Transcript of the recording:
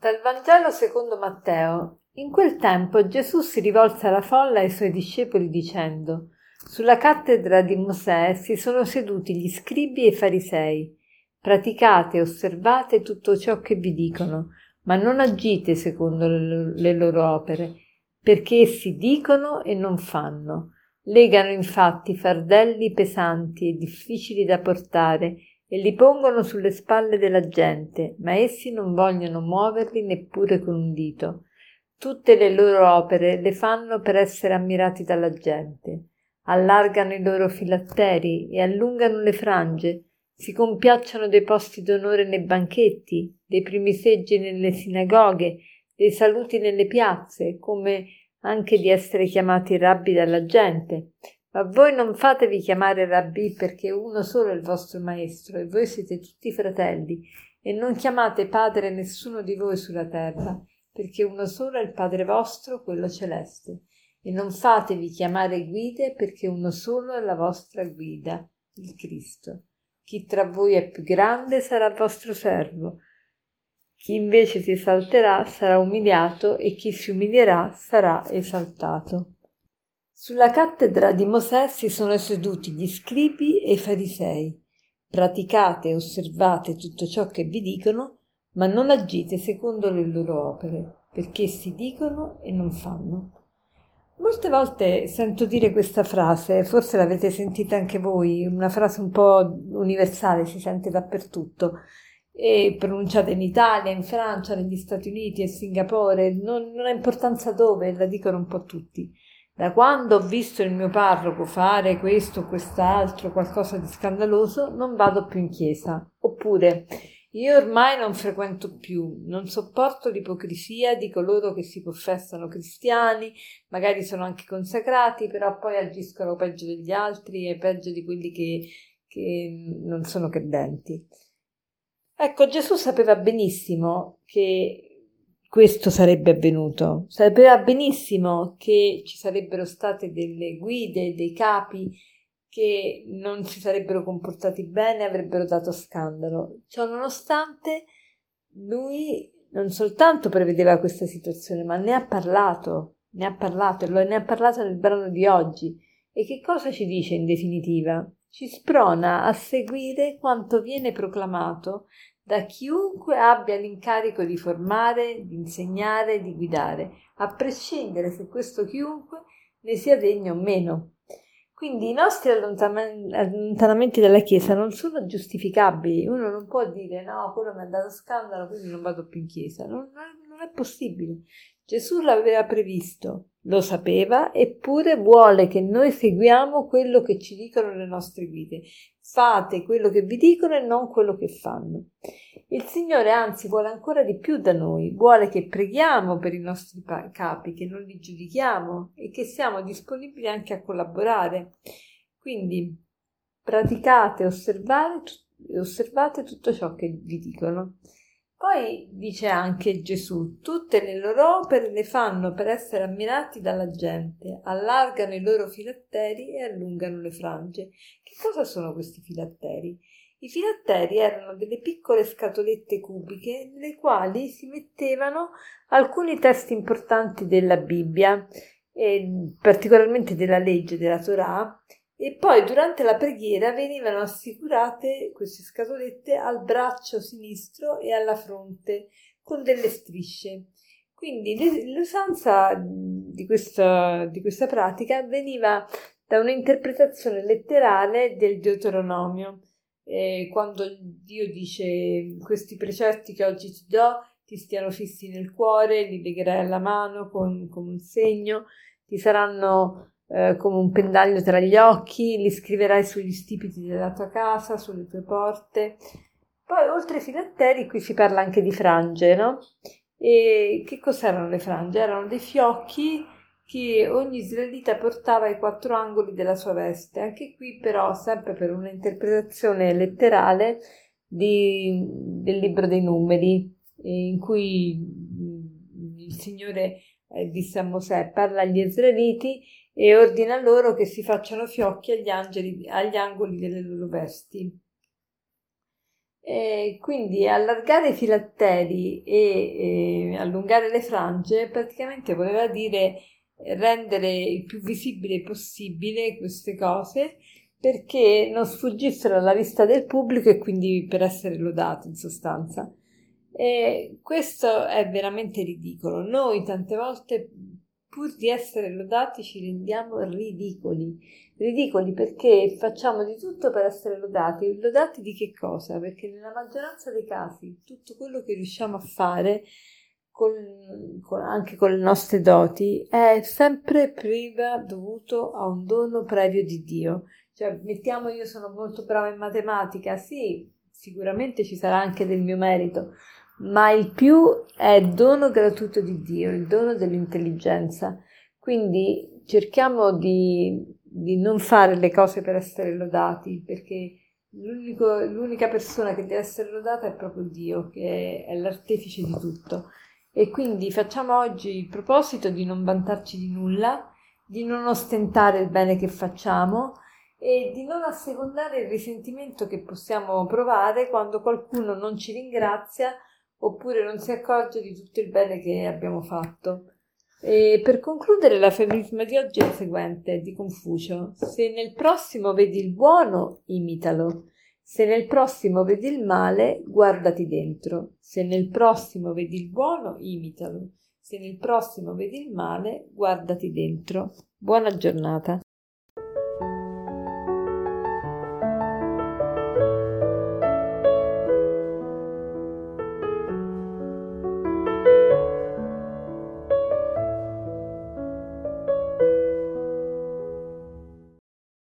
Dal Vangelo secondo Matteo. In quel tempo Gesù si rivolse alla folla e ai suoi discepoli dicendo Sulla cattedra di Mosè si sono seduti gli scribi e i farisei. Praticate e osservate tutto ciò che vi dicono, ma non agite secondo le loro opere, perché essi dicono e non fanno. Legano infatti fardelli pesanti e difficili da portare e li pongono sulle spalle della gente, ma essi non vogliono muoverli neppure con un dito. Tutte le loro opere le fanno per essere ammirati dalla gente. Allargano i loro filatteri e allungano le frange, si compiacciono dei posti d'onore nei banchetti, dei primi seggi nelle sinagoghe, dei saluti nelle piazze, come anche di essere chiamati rabbi dalla gente. Ma voi non fatevi chiamare rabbì perché uno solo è il vostro maestro e voi siete tutti fratelli e non chiamate padre nessuno di voi sulla terra perché uno solo è il Padre vostro, quello celeste. E non fatevi chiamare guide perché uno solo è la vostra guida, il Cristo. Chi tra voi è più grande sarà vostro servo. Chi invece si esalterà sarà umiliato e chi si umilierà sarà esaltato. Sulla cattedra di Mosè si sono seduti gli scribi e i farisei. Praticate e osservate tutto ciò che vi dicono, ma non agite secondo le loro opere, perché si dicono e non fanno. Molte volte sento dire questa frase, forse l'avete sentita anche voi, una frase un po' universale, si sente dappertutto, e pronunciata in Italia, in Francia, negli Stati Uniti e Singapore, non, non ha importanza dove, la dicono un po' tutti. Da quando ho visto il mio parroco fare questo o quest'altro, qualcosa di scandaloso, non vado più in chiesa. Oppure, io ormai non frequento più, non sopporto l'ipocrisia di coloro che si professano cristiani, magari sono anche consacrati, però poi agiscono peggio degli altri e peggio di quelli che, che non sono credenti. Ecco, Gesù sapeva benissimo che questo sarebbe avvenuto. Sapeva benissimo che ci sarebbero state delle guide, dei capi che non si sarebbero comportati bene, avrebbero dato scandalo. Ciò nonostante, lui non soltanto prevedeva questa situazione, ma ne ha parlato, ne ha parlato e lo ne ha parlato nel brano di oggi. E che cosa ci dice in definitiva? Ci sprona a seguire quanto viene proclamato da chiunque abbia l'incarico di formare, di insegnare, di guidare, a prescindere se questo chiunque ne sia degno o meno. Quindi i nostri allontanamenti dalla Chiesa non sono giustificabili. Uno non può dire no, quello mi ha dato scandalo, quindi non vado più in Chiesa. Non, non è possibile. Gesù l'aveva previsto, lo sapeva, eppure vuole che noi seguiamo quello che ci dicono le nostre guide. Fate quello che vi dicono e non quello che fanno. Il Signore anzi vuole ancora di più da noi, vuole che preghiamo per i nostri capi, che non li giudichiamo e che siamo disponibili anche a collaborare. Quindi praticate, osservate, osservate tutto ciò che vi dicono. Poi dice anche Gesù, tutte le loro opere le fanno per essere ammirati dalla gente, allargano i loro filatteri e allungano le frange. Che cosa sono questi filatteri? I filatteri erano delle piccole scatolette cubiche nelle quali si mettevano alcuni testi importanti della Bibbia, particolarmente della legge della Torah, e poi durante la preghiera venivano assicurate queste scatolette al braccio sinistro e alla fronte con delle strisce. Quindi l'usanza di questa, di questa pratica veniva da un'interpretazione letterale del Deuteronomio. Eh, quando Dio dice questi precetti che oggi ti do ti stiano fissi nel cuore, li legherai alla mano con un segno, ti saranno eh, come un pendaglio tra gli occhi, li scriverai sugli stipiti della tua casa, sulle tue porte. Poi, oltre ai filatteri, qui si parla anche di frange, no? E che cos'erano le frange? Erano dei fiocchi che ogni israelita portava ai quattro angoli della sua veste. Anche qui, però, sempre per un'interpretazione letterale di, del libro dei numeri, in cui mm, il Signore eh, disse a Mosè: parla agli israeliti e ordina loro che si facciano fiocchi agli, angeli, agli angoli delle loro vesti. E quindi allargare i filatteri e, e allungare le frange praticamente voleva dire rendere il più visibile possibile queste cose perché non sfuggissero alla vista del pubblico e quindi per essere lodati in sostanza. E questo è veramente ridicolo. Noi tante volte, pur di essere lodati, ci rendiamo ridicoli. Ridicoli perché facciamo di tutto per essere lodati. Lodati di che cosa? Perché nella maggioranza dei casi tutto quello che riusciamo a fare con, con, anche con le nostre doti, è sempre priva dovuto a un dono previo di Dio. Cioè, mettiamo io sono molto brava in matematica, sì, sicuramente ci sarà anche del mio merito, ma il più è dono gratuito di Dio, il dono dell'intelligenza. Quindi cerchiamo di, di non fare le cose per essere lodati, perché l'unica persona che deve essere lodata è proprio Dio, che è l'artefice di tutto. E quindi facciamo oggi il proposito di non vantarci di nulla, di non ostentare il bene che facciamo e di non assecondare il risentimento che possiamo provare quando qualcuno non ci ringrazia oppure non si accorge di tutto il bene che abbiamo fatto. E per concludere, l'aforisma di oggi è il seguente di Confucio: Se nel prossimo vedi il buono, imitalo. Se nel prossimo vedi il male, guardati dentro. Se nel prossimo vedi il buono, imitalo. Se nel prossimo vedi il male, guardati dentro. Buona giornata.